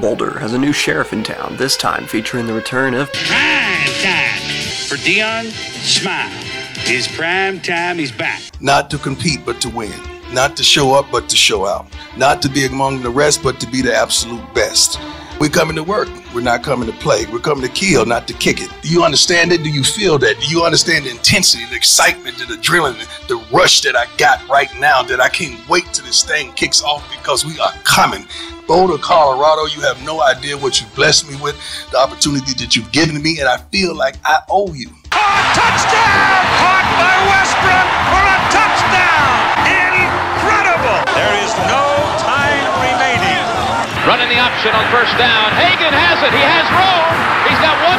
Boulder has a new sheriff in town, this time featuring the return of Prime time for Dion Smile. His prime time, is back. Not to compete, but to win. Not to show up, but to show out. Not to be among the rest, but to be the absolute best. We're coming to work. We're not coming to play. We're coming to kill, not to kick it. Do you understand it? Do you feel that? Do you understand the intensity, the excitement, the adrenaline, the rush that I got right now that I can't wait till this thing kicks off because we are coming. Boulder, Colorado, you have no idea what you've blessed me with, the opportunity that you've given me, and I feel like I owe you. Oh, touchdown! Caught by Westbrook for a touchdown! Incredible! There is no time remaining. Running the option on first down. Hagan has it. He has Rome. He's got one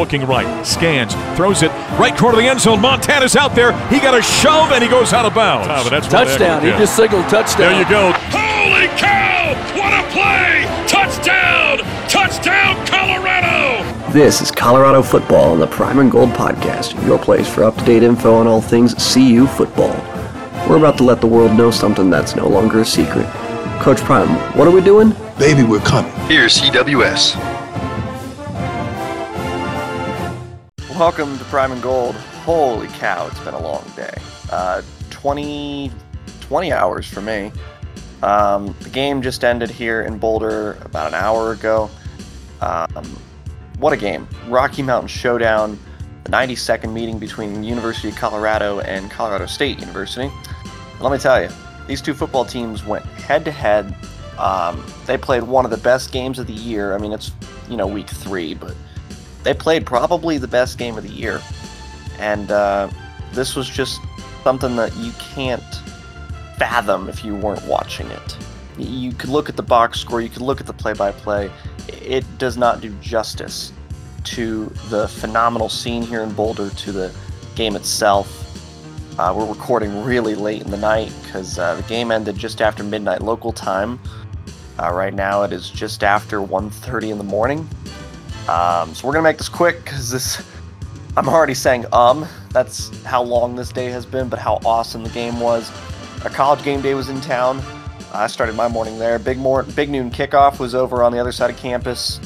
Looking right, scans, throws it right corner of the end zone. Montana's out there. He got a shove, and he goes out of bounds. But that's touchdown. He just signaled touchdown. There you go. Holy cow! What a play! Touchdown! Touchdown, Colorado! This is Colorado Football on the Prime and Gold Podcast, your place for up to date info on all things CU football. We're about to let the world know something that's no longer a secret. Coach Prime, what are we doing? Baby, we're coming. Here's CWS. Welcome to Prime and Gold. Holy cow, it's been a long day. Uh, 20, 20 hours for me. Um, the game just ended here in Boulder about an hour ago. Um, what a game. Rocky Mountain Showdown, the 92nd meeting between University of Colorado and Colorado State University. Let me tell you, these two football teams went head to head. They played one of the best games of the year. I mean, it's, you know, week three, but they played probably the best game of the year. And uh, this was just something that you can't fathom if you weren't watching it. You could look at the box score, you could look at the play by play. It does not do justice to the phenomenal scene here in Boulder, to the game itself. Uh, we're recording really late in the night because uh, the game ended just after midnight local time. Uh, right now it is just after 1.30 in the morning. Um, so we're gonna make this quick because this. I'm already saying um. That's how long this day has been, but how awesome the game was. A college game day was in town. I started my morning there. Big mor- big noon kickoff was over on the other side of campus.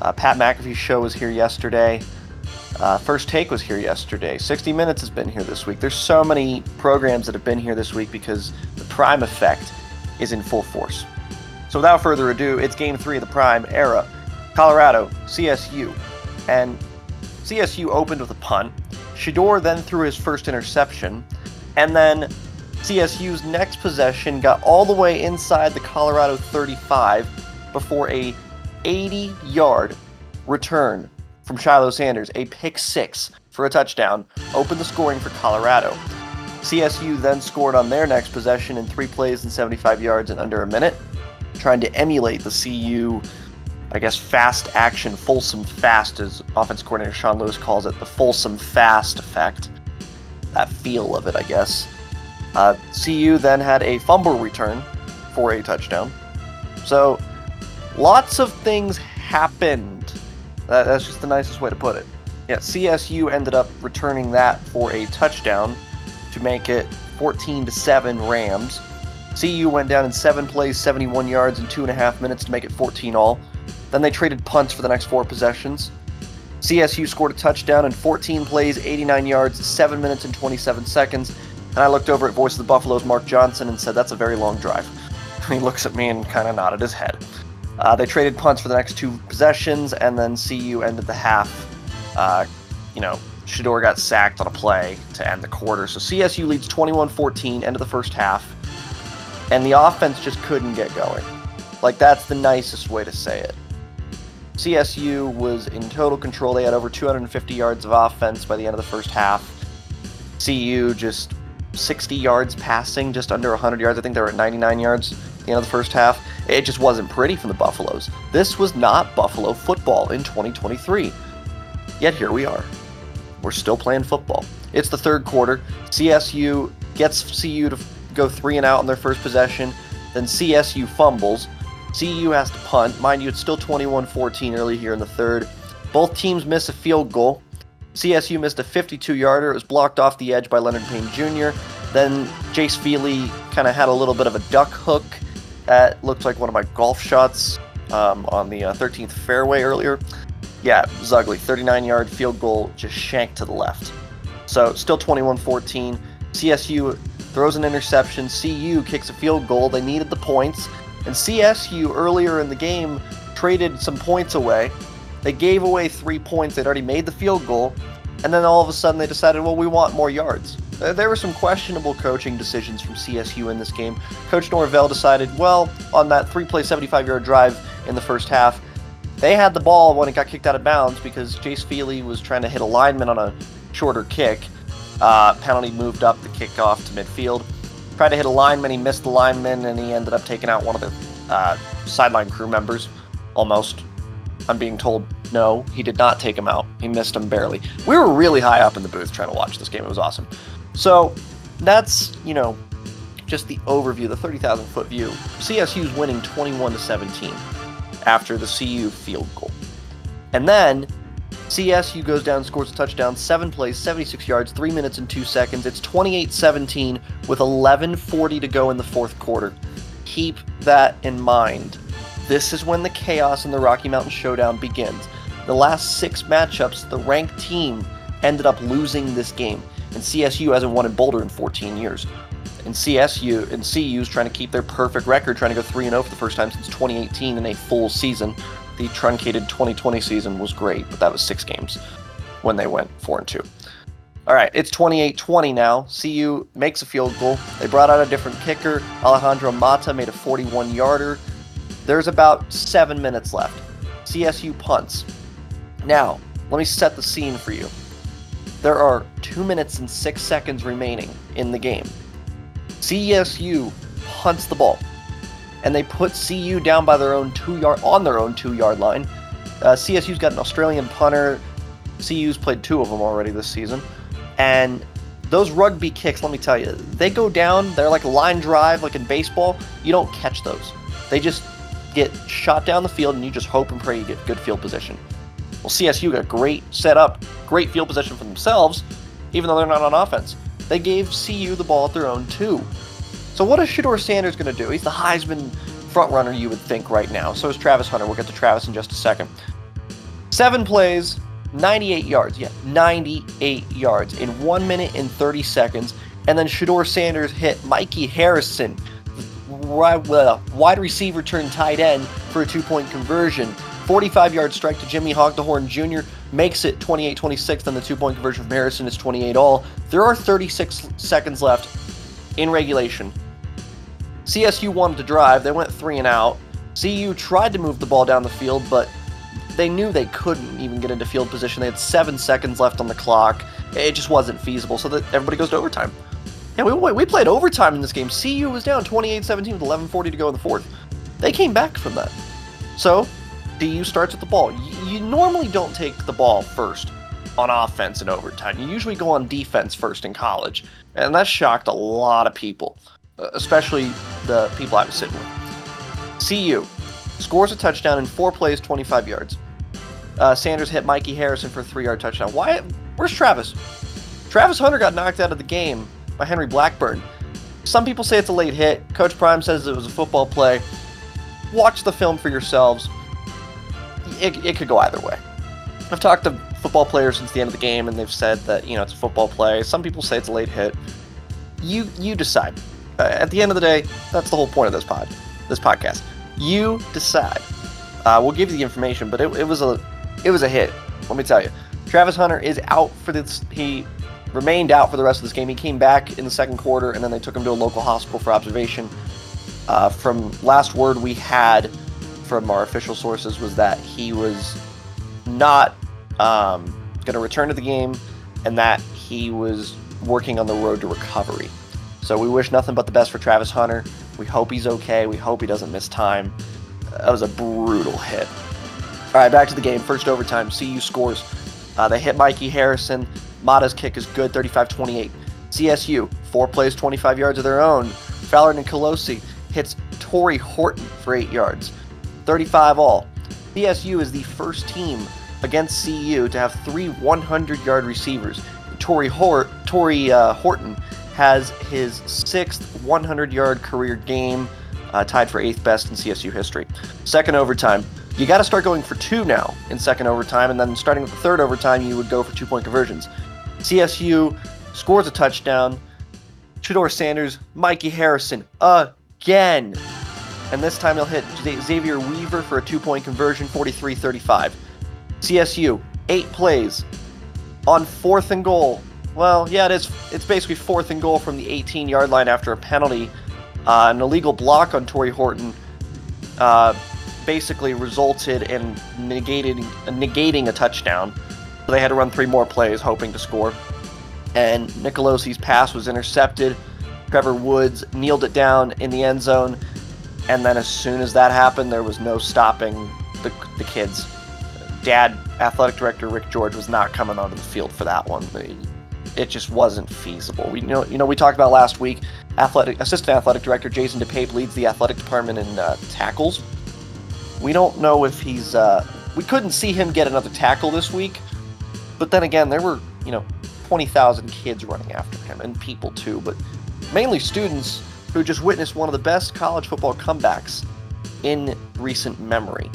Uh, Pat McAfee's show was here yesterday. Uh, First Take was here yesterday. 60 Minutes has been here this week. There's so many programs that have been here this week because the Prime effect is in full force. So without further ado, it's Game Three of the Prime era. Colorado, CSU, and CSU opened with a punt. Shedeur then threw his first interception, and then CSU's next possession got all the way inside the Colorado 35 before a 80-yard return from Shiloh Sanders, a pick six for a touchdown, opened the scoring for Colorado. CSU then scored on their next possession in three plays and 75 yards in under a minute, trying to emulate the CU, I guess, fast action, Folsom fast, as offense coordinator Sean Lewis calls it, the Folsom fast effect. That feel of it, I guess. Uh, CU then had a fumble return for a touchdown. So, lots of things happened. That, that's just the nicest way to put it. Yeah, CSU ended up returning that for a touchdown to make it 14 to 7 Rams. CU went down in seven plays, 71 yards, in two and a half minutes to make it 14 all. Then they traded punts for the next four possessions. CSU scored a touchdown in 14 plays, 89 yards, 7 minutes and 27 seconds. And I looked over at Voice of the Buffalo's Mark Johnson and said, That's a very long drive. he looks at me and kind of nodded his head. Uh, they traded punts for the next two possessions, and then CU ended the half. Uh, you know, Shedeur got sacked on a play to end the quarter. So CSU leads 21 14, end of the first half. And the offense just couldn't get going. Like, that's the nicest way to say it. CSU was in total control. They had over 250 yards of offense by the end of the first half. CU just 60 yards passing, just under 100 yards. I think they were at 99 yards at the end of the first half. It just wasn't pretty from the Buffaloes. This was not Buffalo football in 2023. Yet here we are. We're still playing football. It's the third quarter. CSU gets CU to go three and out on their first possession. Then CSU fumbles. CU has to punt. Mind you, it's still 21 14 early here in the third. Both teams miss a field goal. CSU missed a 52 yarder. It was blocked off the edge by Leonard Payne Jr. Then Jace Feely kind of had a little bit of a duck hook that looked like one of my golf shots um, on the uh, 13th fairway earlier. Yeah, it was ugly. 39 yard field goal, just shanked to the left. So still 21 14. CSU throws an interception. CU kicks a field goal. They needed the points. And CSU earlier in the game traded some points away. They gave away three points. They'd already made the field goal. And then all of a sudden they decided, well, we want more yards. There were some questionable coaching decisions from CSU in this game. Coach Norvell decided, well, on that three play, 75 yard drive in the first half, they had the ball when it got kicked out of bounds because Jace Feely was trying to hit a lineman on a shorter kick. Uh, penalty moved up the kickoff to midfield. Tried to hit a lineman, he missed the lineman, and he ended up taking out one of the uh, sideline crew members. Almost. I'm being told no, he did not take him out. He missed him barely. We were really high up in the booth trying to watch this game. It was awesome. So that's, you know, just the overview, the 30,000 foot view. CSU's winning 21 to 17 after the CU field goal. And then CSU goes down, scores a touchdown, seven plays, 76 yards, three minutes and two seconds. It's 28 17 with 11.40 to go in the fourth quarter. Keep that in mind. This is when the chaos in the Rocky Mountain Showdown begins. The last six matchups, the ranked team ended up losing this game, and CSU hasn't won in Boulder in 14 years. And CSU and CU is trying to keep their perfect record, trying to go 3 0 for the first time since 2018 in a full season. The truncated 2020 season was great, but that was six games when they went 4 and 2. All right, it's 28 20 now. CU makes a field goal. They brought out a different kicker. Alejandro Mata made a 41 yarder. There's about seven minutes left. CSU punts. Now, let me set the scene for you. There are two minutes and six seconds remaining in the game. CSU punts the ball, and they put CU down by their own two yard on their own two yard line. Uh, CSU's got an Australian punter. CU's played two of them already this season, and those rugby kicks, let me tell you, they go down. They're like line drive, like in baseball. You don't catch those. They just get shot down the field, and you just hope and pray you get good field position. Well, CSU got great setup, great field position for themselves, even though they're not on offense. They gave CU the ball at their own two. So what is Shedeur Sanders going to do? He's the Heisman frontrunner, you would think, right now. So is Travis Hunter. We'll get to Travis in just a second. Seven plays, 98 yards. Yeah, 98 yards in one minute and 30 seconds. And then Shedeur Sanders hit Mikey Harrison, uh, wide receiver turned tight end, for a two point conversion. 45 yard strike to Jimmy Hogdehorn Jr. makes it 28 26. Then the two point conversion from Harrison is 28 all. There are 36 seconds left in regulation. CSU wanted to drive. They went three and out. CU tried to move the ball down the field, but they knew they couldn't even get into field position. They had seven seconds left on the clock. It just wasn't feasible, so that everybody goes to overtime. Yeah, we, we played overtime in this game. CU was down 28 17 with 11.40 to go in the fourth. They came back from that. So, CU starts with the ball. You normally don't take the ball first on offense in overtime. You usually go on defense first in college. And that shocked a lot of people, especially the people I was sitting with. CU scores a touchdown in four plays, 25 yards. Uh, Sanders hit Mikey Harrison for a three yard touchdown. Why? Where's Travis? Travis Hunter got knocked out of the game by Henry Blackburn. Some people say it's a late hit. Coach Prime says it was a football play. Watch the film for yourselves it, it could go either way. I've talked to football players since the end of the game, and they've said that you know it's a football play. Some people say it's a late hit. You you decide. Uh, at the end of the day, that's the whole point of this pod, this podcast. You decide. Uh, we'll give you the information, but it, it was a it was a hit. Let me tell you, Travis Hunter is out for this. He remained out for the rest of this game. He came back in the second quarter, and then they took him to a local hospital for observation. Uh, from last word we had from our official sources was that he was not um, going to return to the game and that he was working on the road to recovery. So we wish nothing but the best for Travis Hunter. We hope he's okay. We hope he doesn't miss time. That was a brutal hit. All right, back to the game. First overtime, CU scores. Uh, they hit Mikey Harrison. Mata's kick is good, 35 28. CSU, four plays, 25 yards of their own. Fowler Nicolosi hits Tory Horton for eight yards. 35 all. CSU is the first team against CU to have three 100 yard receivers. Tory, Hort, Tory uh, Horton has his sixth 100 yard career game, uh, tied for eighth best in CSU history. Second overtime. You got to start going for two now in second overtime, and then starting with the third overtime, you would go for two point conversions. CSU scores a touchdown. Shedeur Sanders, Mikey Harrison again. And this time he'll hit Xavier Weaver for a two point conversion, 43 35. CSU, eight plays on fourth and goal. Well, yeah, it is. It's basically fourth and goal from the 18 yard line after a penalty. Uh, an illegal block on Tory Horton uh, basically resulted in negating, negating a touchdown. So they had to run three more plays hoping to score. And Nicolosi's pass was intercepted. Trevor Woods kneeled it down in the end zone. And then as soon as that happened, there was no stopping the, the kids. Dad, athletic director Rick George, was not coming onto the field for that one. It just wasn't feasible. We know, you know, we talked about last week. Athletic assistant athletic director Jason DePape leads the athletic department in uh, tackles. We don't know if he's. Uh, we couldn't see him get another tackle this week, but then again, there were you know 20,000 kids running after him and people too, but mainly students who just witnessed one of the best college football comebacks in recent memory.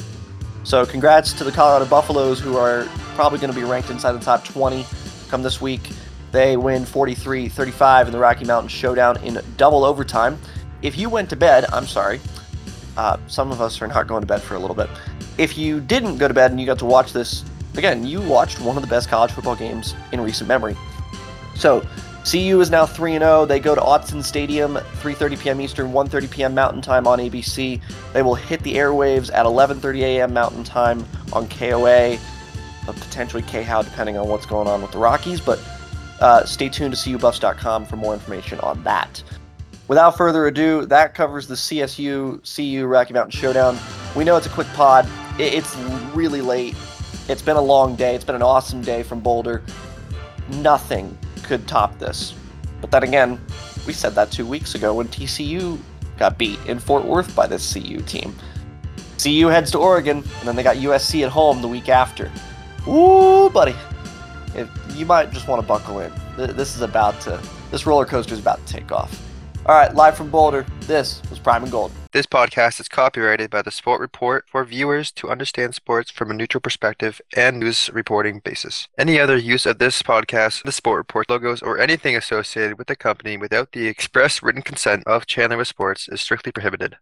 So, congrats to the Colorado Buffaloes, who are probably going to be ranked inside the top 20 come this week. They win 43 35 in the Rocky Mountain Showdown in double overtime. If you went to bed, I'm sorry, uh, some of us are not going to bed for a little bit. If you didn't go to bed and you got to watch this, again, you watched one of the best college football games in recent memory. So, CU is now 3 0. They go to Autzen Stadium, 3:30 p.m. Eastern, 1:30 p.m. Mountain Time on ABC. They will hit the airwaves at 11:30 a.m. Mountain Time on KOA, potentially KHOW, depending on what's going on with the Rockies. But uh, stay tuned to CUBuffs.com for more information on that. Without further ado, that covers the CSU CU Rocky Mountain Showdown. We know it's a quick pod. It's really late. It's been a long day. It's been an awesome day from Boulder. Nothing could top this. But then again, we said that two weeks ago when TCU got beat in Fort Worth by this CU team. CU heads to Oregon, and then they got USC at home the week after. Ooh, buddy. If, you might just want to buckle in. This is about to, this roller coaster is about to take off. All right, live from Boulder, this was Prime and Gold. This podcast is copyrighted by the Sport Report for viewers to understand sports from a neutral perspective and news reporting basis. Any other use of this podcast, the Sport Report logos, or anything associated with the company without the express written consent of Chandler with Sports is strictly prohibited.